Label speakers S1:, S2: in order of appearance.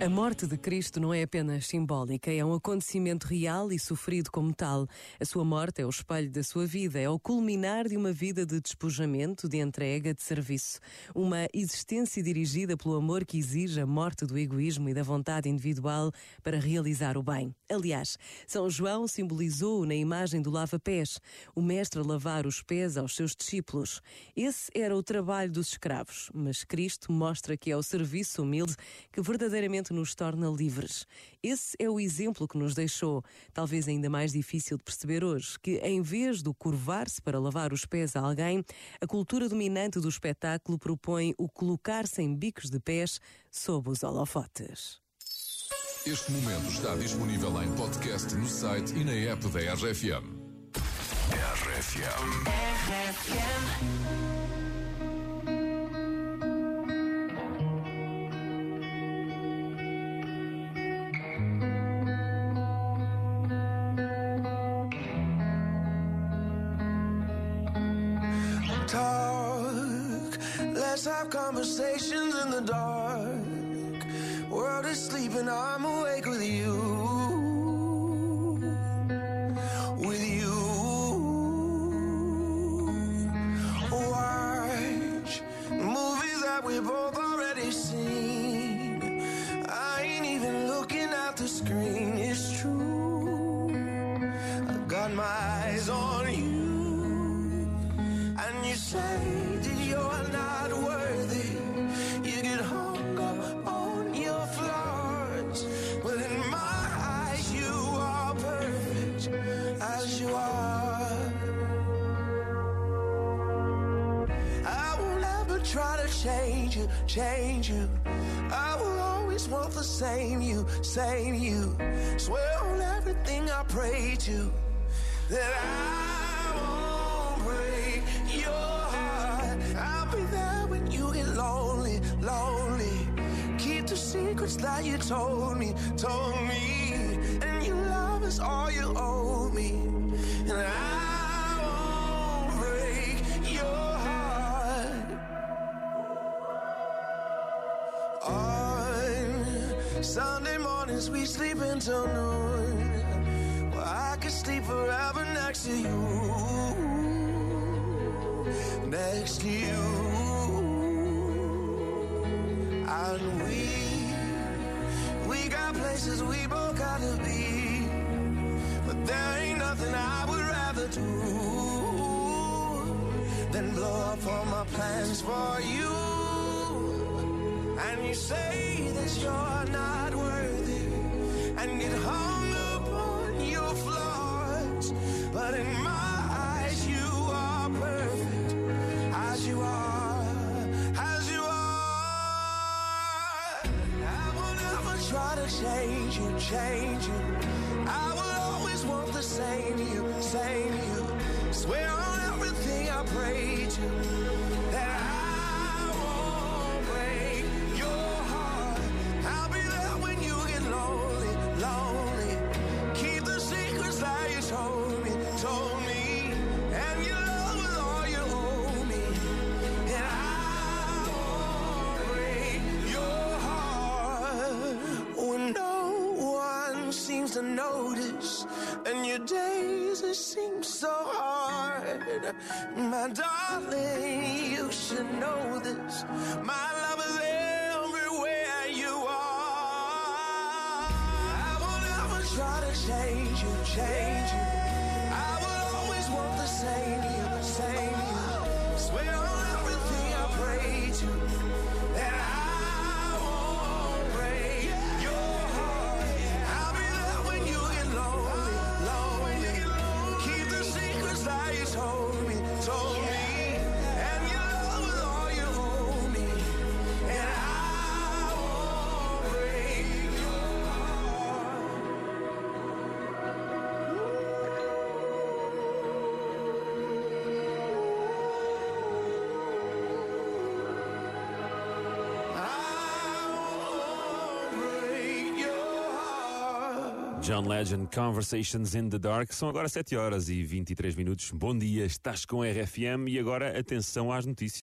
S1: A morte de Cristo não é apenas simbólica, é um acontecimento real e sofrido como tal. A sua morte é o espelho da sua vida, é o culminar de uma vida de despojamento, de entrega, de serviço. Uma existência dirigida pelo amor que exige a morte do egoísmo e da vontade individual para realizar o bem. Aliás, São João simbolizou na imagem do lava-pés, o mestre a lavar os pés aos seus discípulos. Esse era o trabalho dos escravos, mas Cristo mostra que é o serviço humilde que verdadeiramente nos torna livres. Esse é o exemplo que nos deixou, talvez ainda mais difícil de perceber hoje, que em vez do curvar-se para lavar os pés a alguém, a cultura dominante do espetáculo propõe o colocar-se em bicos de pés sob os holofotes.
S2: Este momento está disponível em podcast no site e na app da RFM. RFM. RFM.
S3: Let's have conversations in the dark. World is sleeping, I'm awake with you. Change you, change you. I will always want the same you, same you. Swear on everything I pray to that I won't break your heart. I'll be there when you get lonely, lonely. Keep the secrets that you told me, told me. And your love is all you owe me. And I Sunday mornings we sleep until noon. Well, I could sleep forever next to you. Next to you. And we, we got places we both gotta be. But there ain't nothing I would rather do than blow up all my plans for you. And you say that you're not worthy And get hung upon your floods, but in my eyes you are perfect As you are, as you are I will never try to change you, change you. I will always want the same you, same you. To notice, and your days it seem so hard. My darling, you should know this. My love is everywhere you are. I will never try to change you, change you. I will always want the same you, same
S4: John Legend, Conversations in the Dark. São agora 7 horas e 23 minutos. Bom dia, estás com a RFM e agora atenção às notícias.